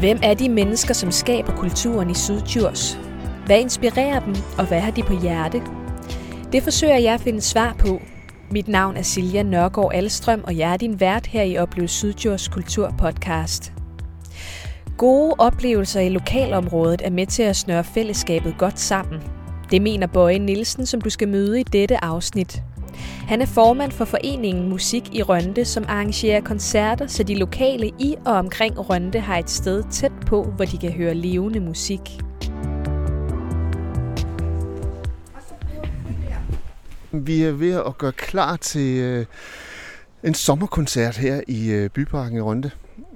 Hvem er de mennesker, som skaber kulturen i Sydtjurs? Hvad inspirerer dem, og hvad har de på hjerte? Det forsøger jeg at finde svar på. Mit navn er Silja Nørgaard Alstrøm, og jeg er din vært her i Oplev Sydtjurs Kultur Podcast. Gode oplevelser i lokalområdet er med til at snøre fællesskabet godt sammen. Det mener Bøje Nielsen, som du skal møde i dette afsnit. Han er formand for foreningen Musik i Rønde, som arrangerer koncerter, så de lokale i og omkring Rønde har et sted tæt på, hvor de kan høre levende musik. Vi er ved at gøre klar til øh, en sommerkoncert her i øh, Byparken i Rønde.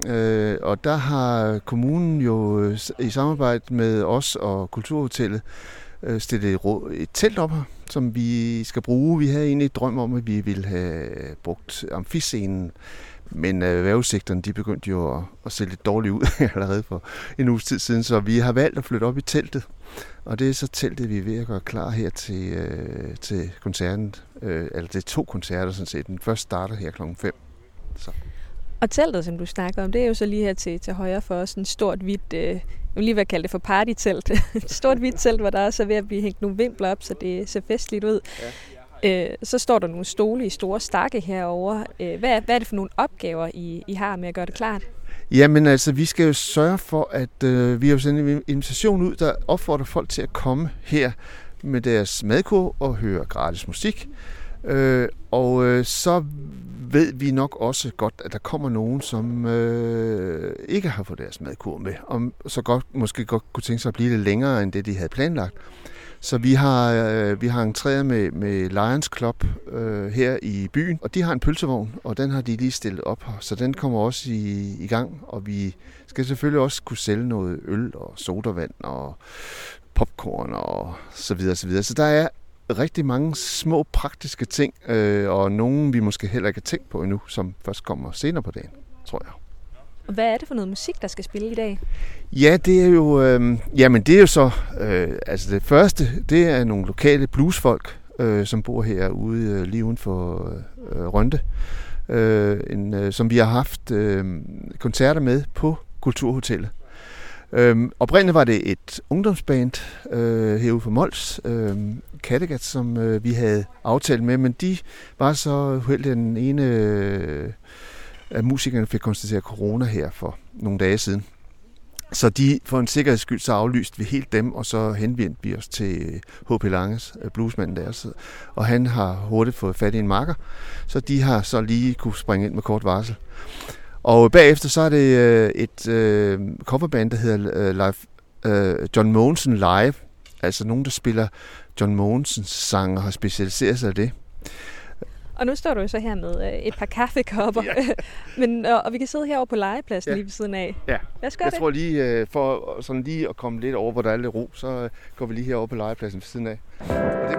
Øh, og der har kommunen jo øh, i samarbejde med os og Kulturhotellet øh, stillet et, et telt op her, som vi skal bruge. Vi havde egentlig et drøm om, at vi ville have brugt amfiscenen, men øh, vejrudsigterne de begyndte jo at, at se lidt dårligt ud allerede for en uges tid siden, så vi har valgt at flytte op i teltet. Og det er så teltet, vi er ved at gøre klar her til, øh, til koncerten. Øh, eller det er to koncerter sådan set. Den første starter her klokken 5. Så. Og teltet, som du snakker om, det er jo så lige her til, til højre for os en stort hvidt, øh, jeg vil lige være kalde det for partytelt. et stort hvidt telt, hvor der også er ved at blive hængt nogle vimpler op, så det ser festligt ud. Ja. Øh, så står der nogle stole i store stakke herover. Øh, hvad, hvad er det for nogle opgaver, I, I har med at gøre det klart? Jamen altså, vi skal jo sørge for, at øh, vi har sendt en invitation ud, der opfordrer folk til at komme her med deres madkur og høre gratis musik. Øh, og øh, så ved vi nok også godt, at der kommer nogen, som øh, ikke har fået deres madkur med, og så godt, måske godt kunne tænke sig at blive lidt længere, end det de havde planlagt. Så vi har, øh, vi har entreret med, med Lions Club øh, her i byen, og de har en pølsevogn, og den har de lige stillet op her, så den kommer også i, i gang, og vi skal selvfølgelig også kunne sælge noget øl og sodavand og popcorn og så videre, så videre. Så der er rigtig mange små praktiske ting, øh, og nogle vi måske heller ikke har tænkt på endnu, som først kommer senere på dagen, tror jeg. Hvad er det for noget musik, der skal spille i dag? Ja, det er jo, øh, jamen det er jo så, øh, altså det første, det er nogle lokale bluesfolk, øh, som bor herude øh, lige uden for øh, Rønte, øh, en, øh, som vi har haft øh, koncerter med på Kulturhotellet. Øhm, oprindeligt var det et ungdomsband øh, herude for Mols, øh, Kattegat, som øh, vi havde aftalt med, men de var så uheldige, at den ene øh, af musikerne fik konstateret corona her for nogle dage siden. Så de, for en sikkerheds skyld, så aflyste vi helt dem, og så henvendte vi os til øh, H.P. Langes, øh, bluesmanden der. Og han har hurtigt fået fat i en marker, så de har så lige kunne springe ind med kort varsel. Og bagefter så er det øh, et øh, coverband, der hedder øh, live, øh, John Monsen Live. Altså nogen, der spiller John Mogensens sang og har specialiseret sig i det. Og nu står du jo så her med øh, et par kaffekopper, ja. Men, og, og vi kan sidde herovre på legepladsen ja. lige ved siden af. Ja, Lad os gøre jeg det. tror lige, øh, for sådan lige at komme lidt over, hvor der er lidt ro, så går vi lige herover på legepladsen ved siden af. Og det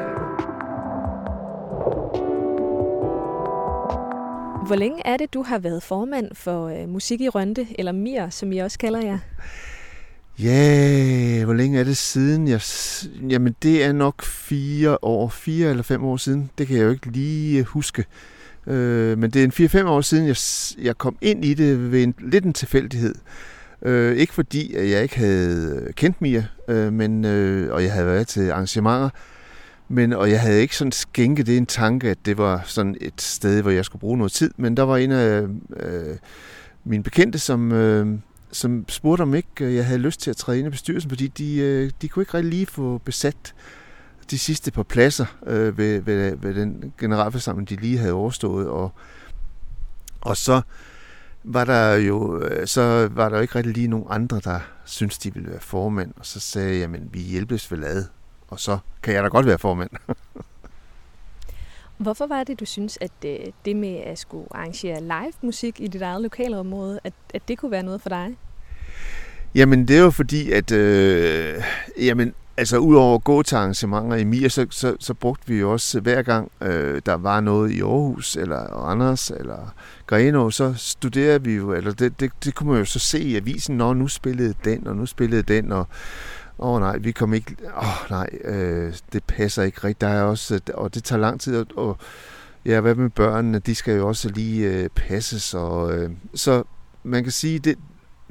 Hvor længe er det, du har været formand for øh, Musik i Rønte, eller MIR, som I også kalder jer? Ja, hvor længe er det siden? Jeg, jamen, det er nok fire år, fire eller fem år siden. Det kan jeg jo ikke lige huske. Øh, men det er en fire-fem år siden, jeg, jeg kom ind i det ved en, lidt en tilfældighed. Øh, ikke fordi, at jeg ikke havde kendt Mia, øh, men, øh, og jeg havde været til arrangementer, men, og jeg havde ikke sådan skænket det en tanke, at det var sådan et sted, hvor jeg skulle bruge noget tid. Men der var en af øh, mine bekendte, som, øh, som spurgte om ikke øh, jeg havde lyst til at træde ind i bestyrelsen, fordi de, øh, de kunne ikke rigtig lige få besat de sidste par pladser øh, ved, ved, ved den generalforsamling, de lige havde overstået. Og, og så var der jo øh, så var der jo ikke rigtig lige nogen andre, der syntes, de ville være formand. Og så sagde jeg, jamen vi hjælpes vel ad og så kan jeg da godt være formand. Hvorfor var det, du synes, at øh, det med at skulle arrangere live musik i dit eget lokalområde, at, at det kunne være noget for dig? Jamen, det er jo fordi, at øh, jamen, altså udover at gå til arrangementer i MIA, så, så, så brugte vi jo også øh, hver gang, øh, der var noget i Aarhus, eller Anders, eller Greno, så studerede vi jo, eller det, det, det kunne man jo så se i avisen, når nu spillede den, og nu spillede den, og åh oh, nej, vi kom ikke, åh oh, nej, øh, det passer ikke rigtigt. Der er også, øh, og det tager lang tid, og ja, hvad med børnene, de skal jo også lige øh, passes, og øh, så man kan sige, det,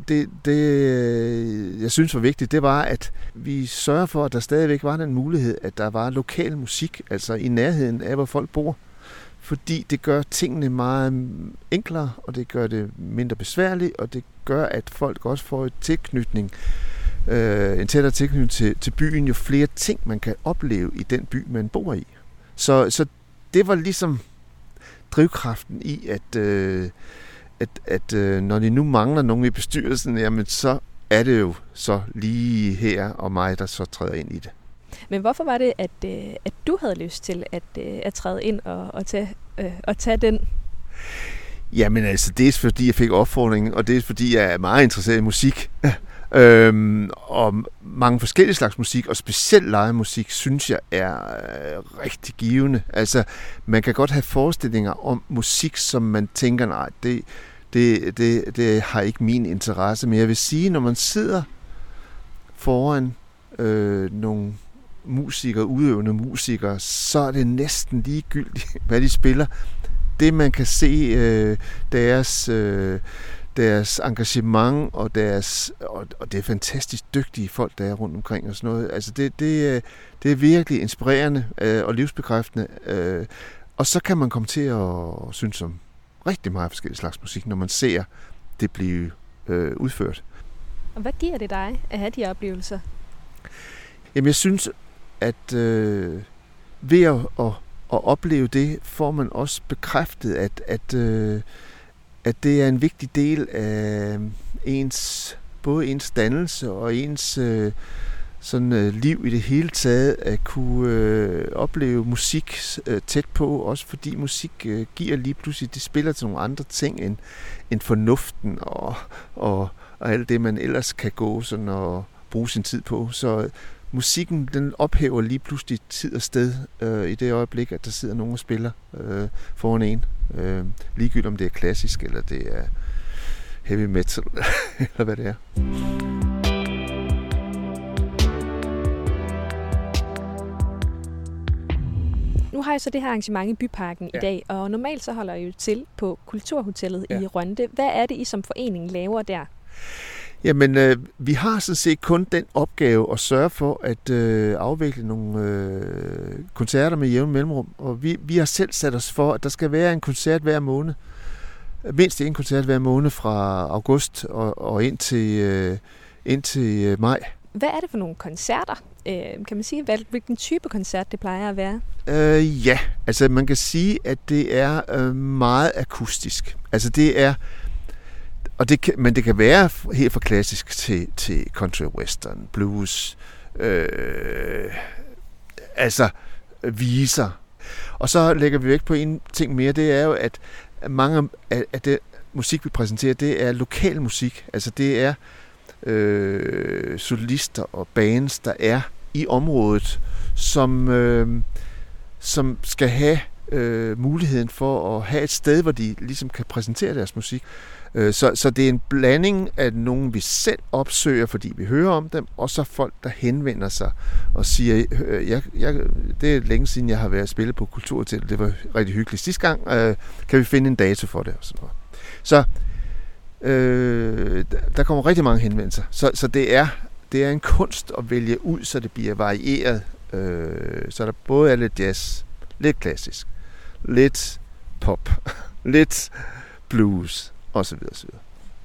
det, det, øh, jeg synes var vigtigt, det var, at vi sørger for, at der stadigvæk var den mulighed, at der var lokal musik, altså i nærheden af, hvor folk bor. Fordi det gør tingene meget enklere, og det gør det mindre besværligt, og det gør, at folk også får et tilknytning, øh, en tættere tilknytning til, til byen, jo flere ting, man kan opleve i den by, man bor i. Så, så det var ligesom drivkraften i, at, øh, at, at øh, når de nu mangler nogen i bestyrelsen, jamen så er det jo så lige her og mig, der så træder ind i det. Men hvorfor var det, at, øh, at du havde lyst til at, øh, at træde ind og, og, tage, øh, og tage den? Jamen altså, det er fordi, jeg fik opfordringen, og det er fordi, jeg er meget interesseret i musik. Øhm, og mange forskellige slags musik, og specielt live-musik, synes jeg er øh, rigtig givende. Altså, man kan godt have forestillinger om musik, som man tænker, nej, det, det, det, det har ikke min interesse. Men jeg vil sige, når man sidder foran øh, nogle musikere, udøvende musikere, så er det næsten ligegyldigt, hvad de spiller. Det man kan se øh, deres... Øh, deres engagement og deres og, og det er fantastisk dygtige folk der er rundt omkring og sådan noget. Altså det det det er virkelig inspirerende øh, og livsbekræftende. Øh, og så kan man komme til at synes om rigtig meget forskellige slags musik, når man ser det blive øh, udført. Og hvad giver det dig at have de oplevelser? Jamen jeg synes, at øh, ved at, at, at opleve det, får man også bekræftet, at, at øh, at det er en vigtig del af øh, ens, både ens dannelse og ens øh, sådan, øh, liv i det hele taget, at kunne øh, opleve musik øh, tæt på, også fordi musik øh, giver lige pludselig, det spiller til nogle andre ting end, end fornuften og, og, og alt det, man ellers kan gå sådan og bruge sin tid på. Så øh, musikken den ophæver lige pludselig tid og sted øh, i det øjeblik, at der sidder nogen og spiller øh, foran en. Øh, ligegyldigt om det er klassisk, eller det er heavy metal, eller hvad det er. Nu har jeg så det her arrangement i Byparken ja. i dag, og normalt så holder jeg jo til på Kulturhotellet ja. i Rønde. Hvad er det, I som forening laver der? Jamen, øh, vi har sådan set kun den opgave at sørge for at øh, afvikle nogle øh, koncerter med jævn mellemrum. Og vi, vi har selv sat os for, at der skal være en koncert hver måned. Mindst en koncert hver måned fra august og, og ind til, øh, ind til øh, maj. Hvad er det for nogle koncerter? Øh, kan man sige, hvad, hvilken type koncert det plejer at være? Øh, ja, altså man kan sige, at det er øh, meget akustisk. Altså det er og det kan, men det kan være helt fra klassisk til, til country western, blues, øh, altså viser. Og så lægger vi vægt på en ting mere, det er jo, at mange af det musik, vi præsenterer, det er lokal musik. Altså det er øh, solister og bands, der er i området, som, øh, som skal have øh, muligheden for at have et sted, hvor de ligesom kan præsentere deres musik. Øh, så, så det er en blanding af nogen, vi selv opsøger, fordi vi hører om dem, og så folk, der henvender sig og siger, øh, jeg, jeg, det er længe siden, jeg har været spillet på Kulturhotel, det var rigtig hyggeligt sidste gang, øh, kan vi finde en dato for det? Og sådan noget. Så øh, der kommer rigtig mange henvendelser. Så, så det, er, det er en kunst at vælge ud, så det bliver varieret. Øh, så der både er lidt jazz, lidt klassisk, lidt pop, lidt blues, osv. osv.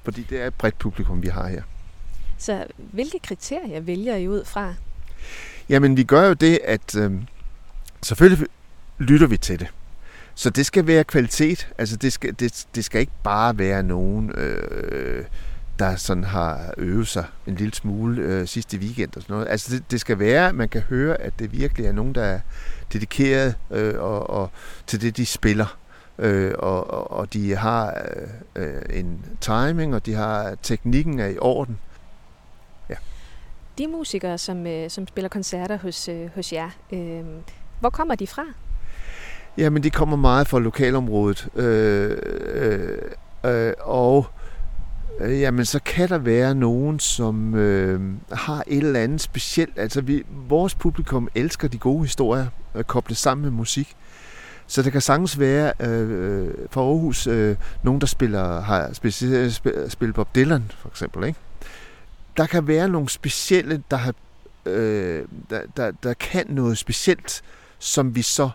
Fordi det er et bredt publikum, vi har her. Så hvilke kriterier vælger I ud fra? Jamen, vi gør jo det, at øh, selvfølgelig lytter vi til det. Så det skal være kvalitet. Altså, det skal, det, det skal ikke bare være nogen, øh, der sådan har øvet sig en lille smule øh, sidste weekend og sådan noget. Altså, det, det skal være, at man kan høre, at det virkelig er nogen, der er dedikeret øh, og, og til det, de spiller øh, og, og de har øh, en timing, og de har teknikken er i orden. Ja. De musikere, som, øh, som spiller koncerter hos, øh, hos jer, øh, hvor kommer de fra? Jamen, de kommer meget fra lokalområdet, øh, øh, øh, og øh, Øh, jamen, så kan der være nogen, som øh, har et eller andet specielt. Altså, vi, vores publikum elsker de gode historier, øh, koblet sammen med musik. Så det kan sagtens være øh, for Aarhus øh, nogen, der spiller, har spil, spillet Bob Dylan, for eksempel. Ikke? Der kan være nogle specielle, der, har, øh, der, der, der kan noget specielt, som vi så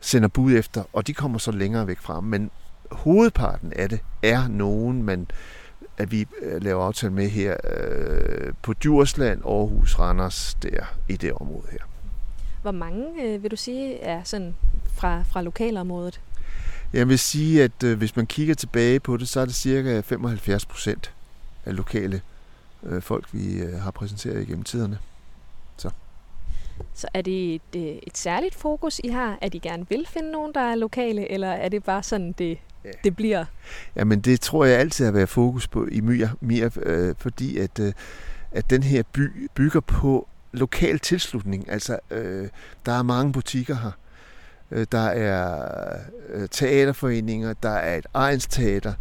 sender bud efter, og de kommer så længere væk fra. Men hovedparten af det er nogen, man, at vi øh, laver aftale med her øh, på Djursland, Aarhus, Randers, der i det område her. Hvor mange, øh, vil du sige, er sådan fra, fra lokalområdet? Jeg vil sige, at øh, hvis man kigger tilbage på det, så er det cirka 75 procent af lokale øh, folk, vi øh, har præsenteret igennem tiderne. Så. Så er det et, øh, et særligt fokus, I har, at I gerne vil finde nogen, der er lokale, eller er det bare sådan, det, ja. det bliver? Jamen det tror jeg altid har været fokus på i Myr, Myr øh, fordi at, øh, at den her by bygger på lokal tilslutning. Altså, øh, der er mange butikker her. Øh, der er øh, teaterforeninger, der er et egensteater,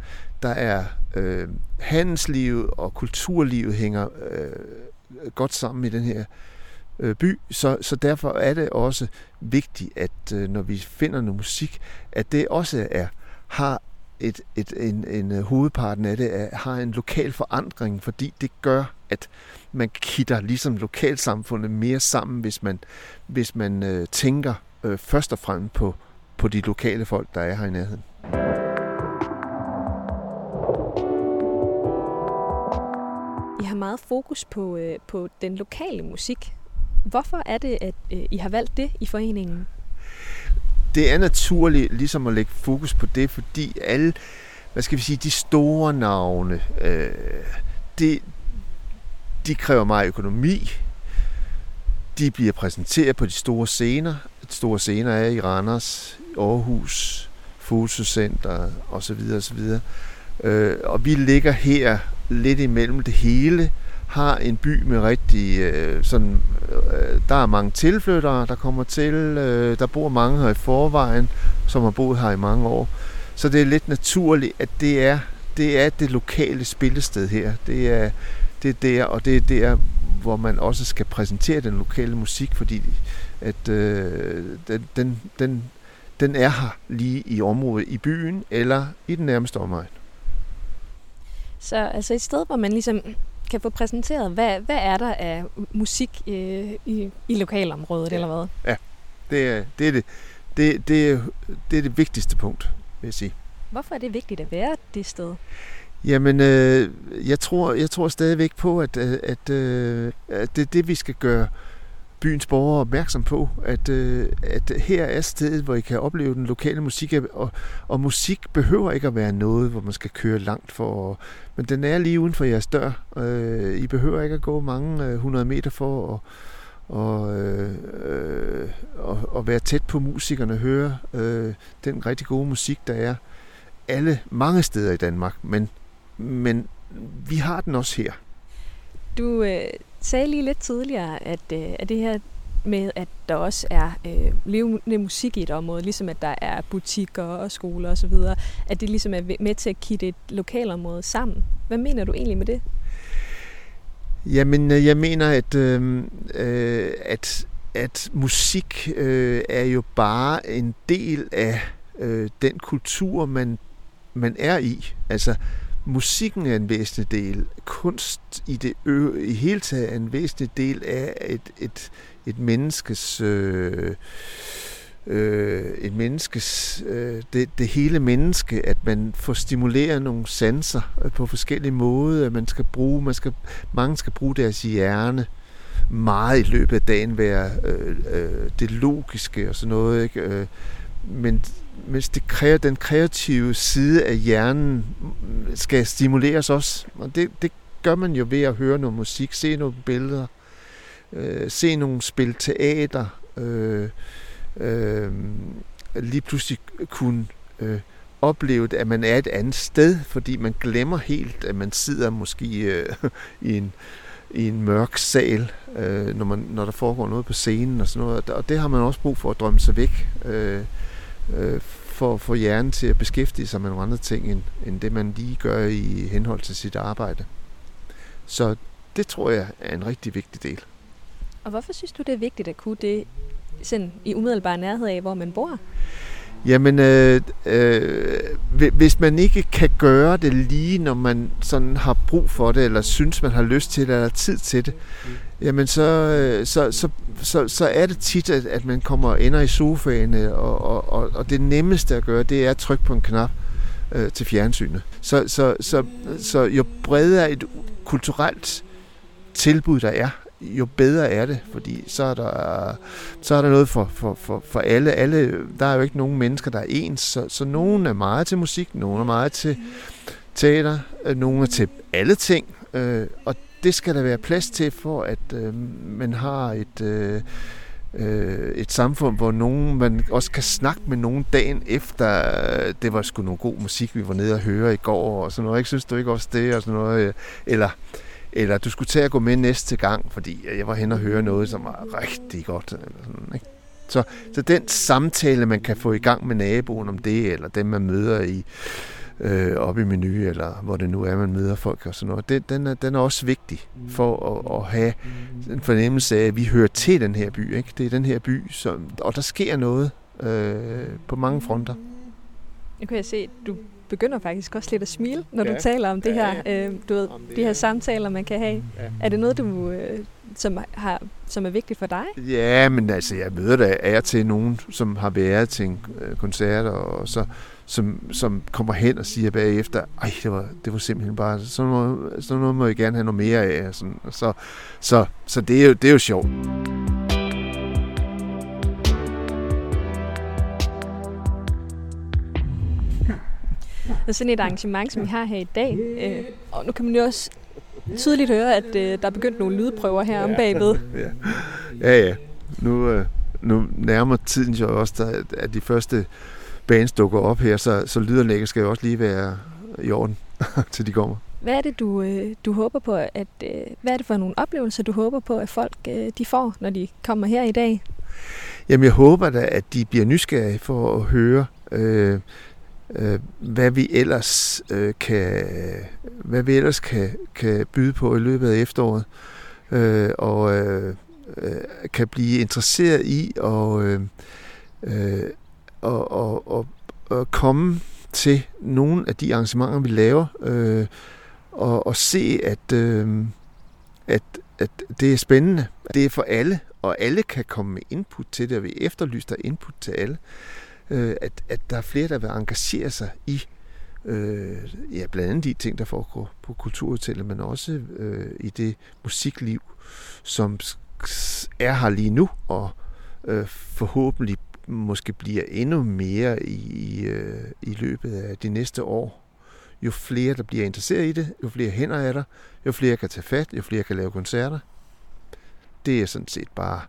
der er øh, handelslivet og kulturlivet hænger øh, godt sammen i den her øh, by. Så, så derfor er det også vigtigt, at øh, når vi finder noget musik, at det også er har et, et, en, en øh, hovedparten af det er, har en lokal forandring, fordi det gør, at man kitter ligesom lokalsamfundet mere sammen, hvis man, hvis man øh, tænker øh, først og fremmest på, på de lokale folk, der er her i nærheden. I har meget fokus på, øh, på den lokale musik. Hvorfor er det, at øh, I har valgt det i foreningen? Det er naturligt ligesom at lægge fokus på det, fordi alle, hvad skal vi sige, de store navne, øh, det, de kræver meget økonomi. De bliver præsenteret på de store scener. De store scener er i Randers, Aarhus, Fotocenter osv. osv. Øh, og vi ligger her lidt imellem det hele, har en by med rigtig øh, sådan, øh, der er mange tilflyttere, der kommer til, øh, der bor mange her i forvejen, som har boet her i mange år. Så det er lidt naturligt, at det er det, er det lokale spillested her. Det er, det er der, og det er der, hvor man også skal præsentere den lokale musik, fordi at øh, den, den, den, den er her lige i området i byen eller i den nærmeste omegn. Så altså et sted, hvor man ligesom kan få præsenteret, hvad, hvad er der af musik øh, i, i lokalområdet, ja. eller hvad? Ja, det er det, er det, det, det, er, det er det vigtigste punkt, vil jeg sige. Hvorfor er det vigtigt at være det sted? Jamen, øh, jeg, tror, jeg tror stadigvæk på, at, at, øh, at det er det, vi skal gøre byens borgere opmærksom på, at, øh, at her er stedet, hvor I kan opleve den lokale musik, og, og musik behøver ikke at være noget, hvor man skal køre langt for, men den er lige uden for jeres dør. Øh, I behøver ikke at gå mange øh, 100 meter for at og, øh, øh, og, og være tæt på musikerne, høre øh, den rigtig gode musik, der er alle mange steder i Danmark, men men vi har den også her. Du øh, sagde lige lidt tidligere, at, øh, at det her med, at der også er øh, levende musik i et område, ligesom at der er butikker og skoler osv., at det ligesom er med til at kitte et lokalområde sammen. Hvad mener du egentlig med det? Jamen, øh, jeg mener, at, øh, øh, at, at musik øh, er jo bare en del af øh, den kultur, man, man er i. Altså, musikken er en væsentlig del, kunst i det ø, i hele taget er en væsentlig del af et, et, et menneskes øh, øh, et menneskes øh, det, det hele menneske, at man får stimuleret nogle sanser øh, på forskellige måder, at man skal bruge, man skal, mange skal bruge deres hjerne meget i løbet af dagen være øh, øh, det logiske og sådan noget, ikke? Øh, men mens det kræver, den kreative side af hjernen skal stimuleres også. Og det, det gør man jo ved at høre noget musik, se nogle billeder, øh, se nogle spil teater, øh, øh, lige pludselig kunne øh, opleve, at man er et andet sted, fordi man glemmer helt, at man sidder måske øh, i en i en mørk sal, øh, når, man, når der foregår noget på scenen og sådan noget. Og det har man også brug for at drømme sig væk. Øh, øh, for at få hjernen til at beskæftige sig med nogle andre ting, end, end det man lige gør i henhold til sit arbejde. Så det tror jeg er en rigtig vigtig del. Og hvorfor synes du, det er vigtigt at kunne det sådan i umiddelbar nærhed af, hvor man bor? Jamen, øh, øh, hvis man ikke kan gøre det lige, når man sådan har brug for det, eller synes, man har lyst til det, eller tid til det, jamen så, øh, så, så, så, så er det tit, at, at man kommer og ender i sofaen, øh, og, og, og, og det nemmeste at gøre, det er at trykke på en knap øh, til fjernsynet. Så, så, så, så jo bredere et kulturelt tilbud der er, jo bedre er det, fordi så er der, så er der noget for, for, for, for alle. alle. Der er jo ikke nogen mennesker, der er ens, så, så nogen er meget til musik, nogen er meget til teater, øh, nogen er til alle ting, øh, og det skal der være plads til, for at øh, man har et... Øh, øh, et samfund, hvor nogen, man også kan snakke med nogen dagen efter, det var sgu noget god musik, vi var nede og høre i går, og sådan noget. Ikke synes du ikke også det, og sådan noget, eller eller du skulle tage at gå med næste gang, fordi jeg var hen og høre noget, som var rigtig godt. Eller sådan, ikke? Så, så den samtale, man kan få i gang med naboen om det, eller dem, man møder i øh, oppe i menu, eller hvor det nu er, man møder folk og sådan noget, det, den, er, den er også vigtig for at, at have en fornemmelse af, at vi hører til den her by. Ikke? Det er den her by, som, og der sker noget øh, på mange fronter. Nu kan jeg se, at du begynder faktisk også lidt at smile, når ja. du taler om det ja, her, ja. Øh, du ved, det de her samtaler, man kan have. Ja. Er det noget, du, øh, som, har, som er vigtigt for dig? Ja, men altså, jeg møder da af til nogen, som har været til en øh, koncert, og så, som, som kommer hen og siger bagefter, ej, det var, det var simpelthen bare, sådan noget, sådan noget må jeg gerne have noget mere af. Sådan, så så, så det, er jo, det er jo sjovt. Og sådan et arrangement, som vi har her i dag, øh, og nu kan man jo også tydeligt høre, at øh, der er begyndt nogle lydprøver her om bagved. Ja, ja. ja. Nu, øh, nu nærmer tiden jo også, at de første bands dukker op her, så, så lyderne skal jo også lige være i orden, til de kommer. Hvad er det, du, øh, du håber på, at, øh, hvad er det for nogle oplevelser, du håber på, at folk øh, de får, når de kommer her i dag? Jamen, jeg håber da, at de bliver nysgerrige for at høre øh, øh, hvad vi ellers øh, kan hvad vi ellers kan, kan byde på i løbet af efteråret øh, og øh, øh, kan blive interesseret i og, øh, øh, og, at, at, at komme til nogle af de arrangementer vi laver øh, og, og se at, øh, at at det er spændende. Det er for alle, og alle kan komme med input til det, og vi efterlyser input til alle øh, at, at der er flere, der vil engagere sig i øh, ja, blandt andet de ting, der foregår på kulturhotellet, men også øh, i det musikliv, som er her lige nu, og øh, forhåbentlig måske bliver endnu mere i, i, øh, i løbet af de næste år. Jo flere, der bliver interesseret i det, jo flere hænder er der, jo flere kan tage fat, jo flere kan lave koncerter. Det er sådan set bare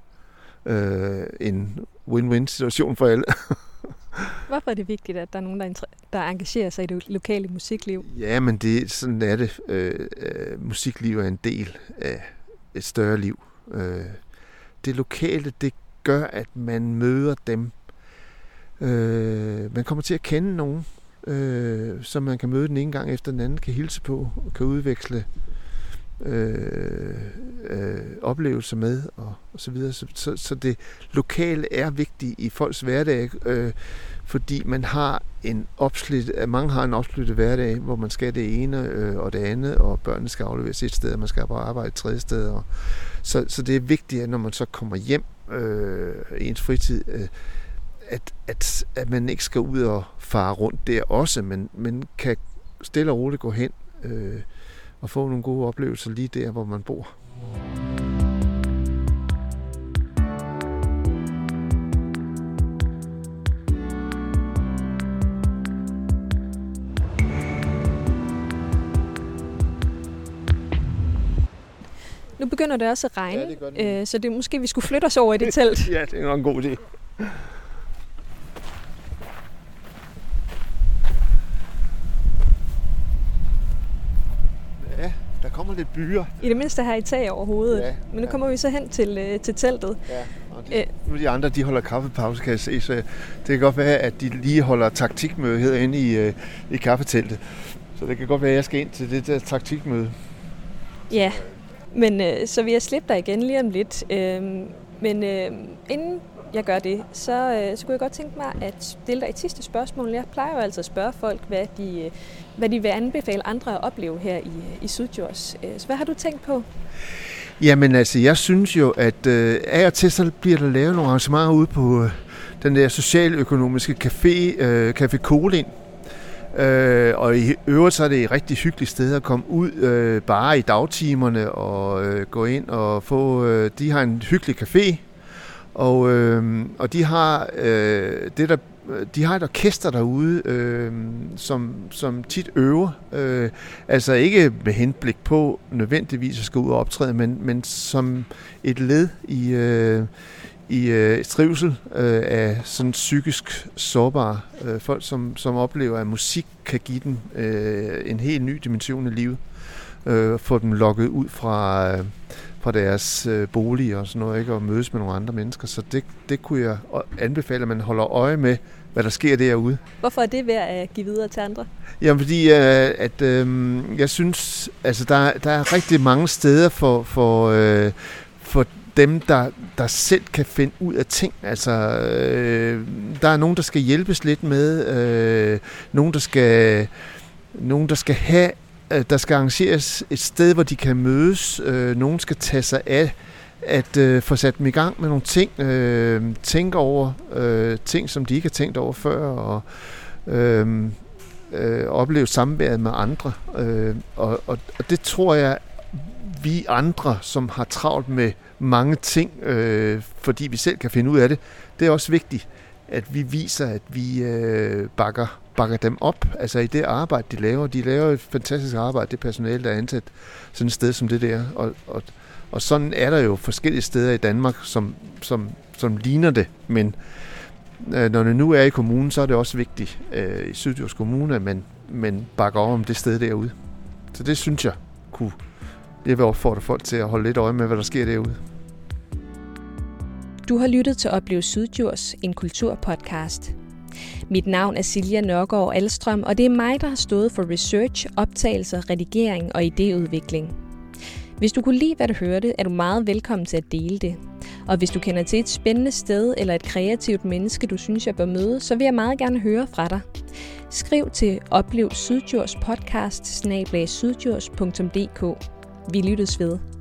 øh, en win-win situation for alle. Hvorfor er det vigtigt, at der er nogen, der, der engagerer sig i det lokale musikliv? Ja, men det, sådan er det. Øh, øh, musikliv er en del af et større liv. Øh, det lokale, det gør, at man møder dem. Øh, man kommer til at kende nogen, øh, som man kan møde den ene gang efter den anden, kan hilse på, kan udveksle øh, øh, oplevelser med og, og så videre. Så, så, så det lokale er vigtigt i folks hverdag, øh, fordi man har en opslidt, mange har en opsluttet hverdag, hvor man skal det ene øh, og det andet, og børnene skal afleveres et sted, og man skal bare arbejde et tredje sted. Og, så, så det er vigtigt, at når man så kommer hjem øh, ens fritid, øh, at, at, at man ikke skal ud og fare rundt der også, men, men kan stille og roligt gå hen øh, og få nogle gode oplevelser lige der, hvor man bor. Begynder det også at regne, ja, det det. Øh, så det måske vi skulle flytte os over i det telt. ja, det er nok en god idé. Ja, der kommer lidt byer. I det mindste her i tag over hovedet. Ja, Men nu ja. kommer vi så hen til, øh, til teltet. Ja, og de, nu de andre, de holder kaffepause, kan jeg se, så det kan godt være, at de lige holder taktikmøde herinde i, øh, i kaffeteltet. Så det kan godt være, at jeg skal ind til det der taktikmøde. Ja, men øh, så vil jeg slippe dig igen lige om lidt. Øh, Men øh, inden jeg gør det, så, øh, så kunne jeg godt tænke mig at stille dig et sidste spørgsmål. Jeg plejer jo altid at spørge folk, hvad de, øh, hvad de vil anbefale andre at opleve her i, øh, i Sydjords. Øh, så hvad har du tænkt på? Jamen altså, jeg synes jo, at øh, af og til så bliver der lavet nogle arrangementer ude på øh, den der socialøkonomiske café, øh, Café Kolin. Øh, og i øvrigt så er det et rigtig hyggeligt sted at komme ud øh, bare i dagtimerne og øh, gå ind og få... Øh, de har en hyggelig café, og, øh, og de har øh, det der de har et orkester derude, øh, som, som tit øver. Øh, altså ikke med henblik på nødvendigvis at skal ud og optræde, men, men som et led i, øh, i øh, trivsel øh, af sådan psykisk sårbare øh, folk, som, som oplever, at musik kan give dem øh, en helt ny dimension i livet. Øh, få dem lukket ud fra... Øh, fra deres øh, bolig og sådan noget, ikke? og mødes med nogle andre mennesker. Så det, det kunne jeg anbefale, at man holder øje med, hvad der sker derude. Hvorfor er det værd at give videre til andre? Jamen fordi, øh, at øh, jeg synes, altså der, der er rigtig mange steder for, for, øh, for dem, der, der selv kan finde ud af ting. Altså, øh, der er nogen, der skal hjælpes lidt med, øh, nogen, der skal, nogen, der skal have øh, der skal arrangeres et sted, hvor de kan mødes. Øh, nogen skal tage sig af at øh, få sat dem i gang med nogle ting. Øh, tænke over øh, ting, som de ikke har tænkt over før. Og øh, øh, opleve samværet med andre. Øh, og, og, og det tror jeg, vi andre, som har travlt med mange ting, øh, fordi vi selv kan finde ud af det, det er også vigtigt, at vi viser, at vi øh, bakker bakker dem op, altså i det arbejde, de laver. De laver et fantastisk arbejde, det personale, der er ansat sådan et sted som det der. Og, og, og sådan er der jo forskellige steder i Danmark, som, som, som ligner det, men øh, når det nu er i kommunen, så er det også vigtigt øh, i Sydjurs Kommune, at man, man bakker op om det sted derude. Så det synes jeg kunne, jeg vil opfordre folk til at holde lidt øje med, hvad der sker derude. Du har lyttet til Oplev Sydjurs, en kulturpodcast. Mit navn er Silja Nørgaard Alstrøm, og det er mig, der har stået for research, optagelser, redigering og idéudvikling. Hvis du kunne lide, hvad du hørte, er du meget velkommen til at dele det. Og hvis du kender til et spændende sted eller et kreativt menneske, du synes, jeg bør møde, så vil jeg meget gerne høre fra dig. Skriv til Oplev Sydjurs podcast Vi lyttes ved.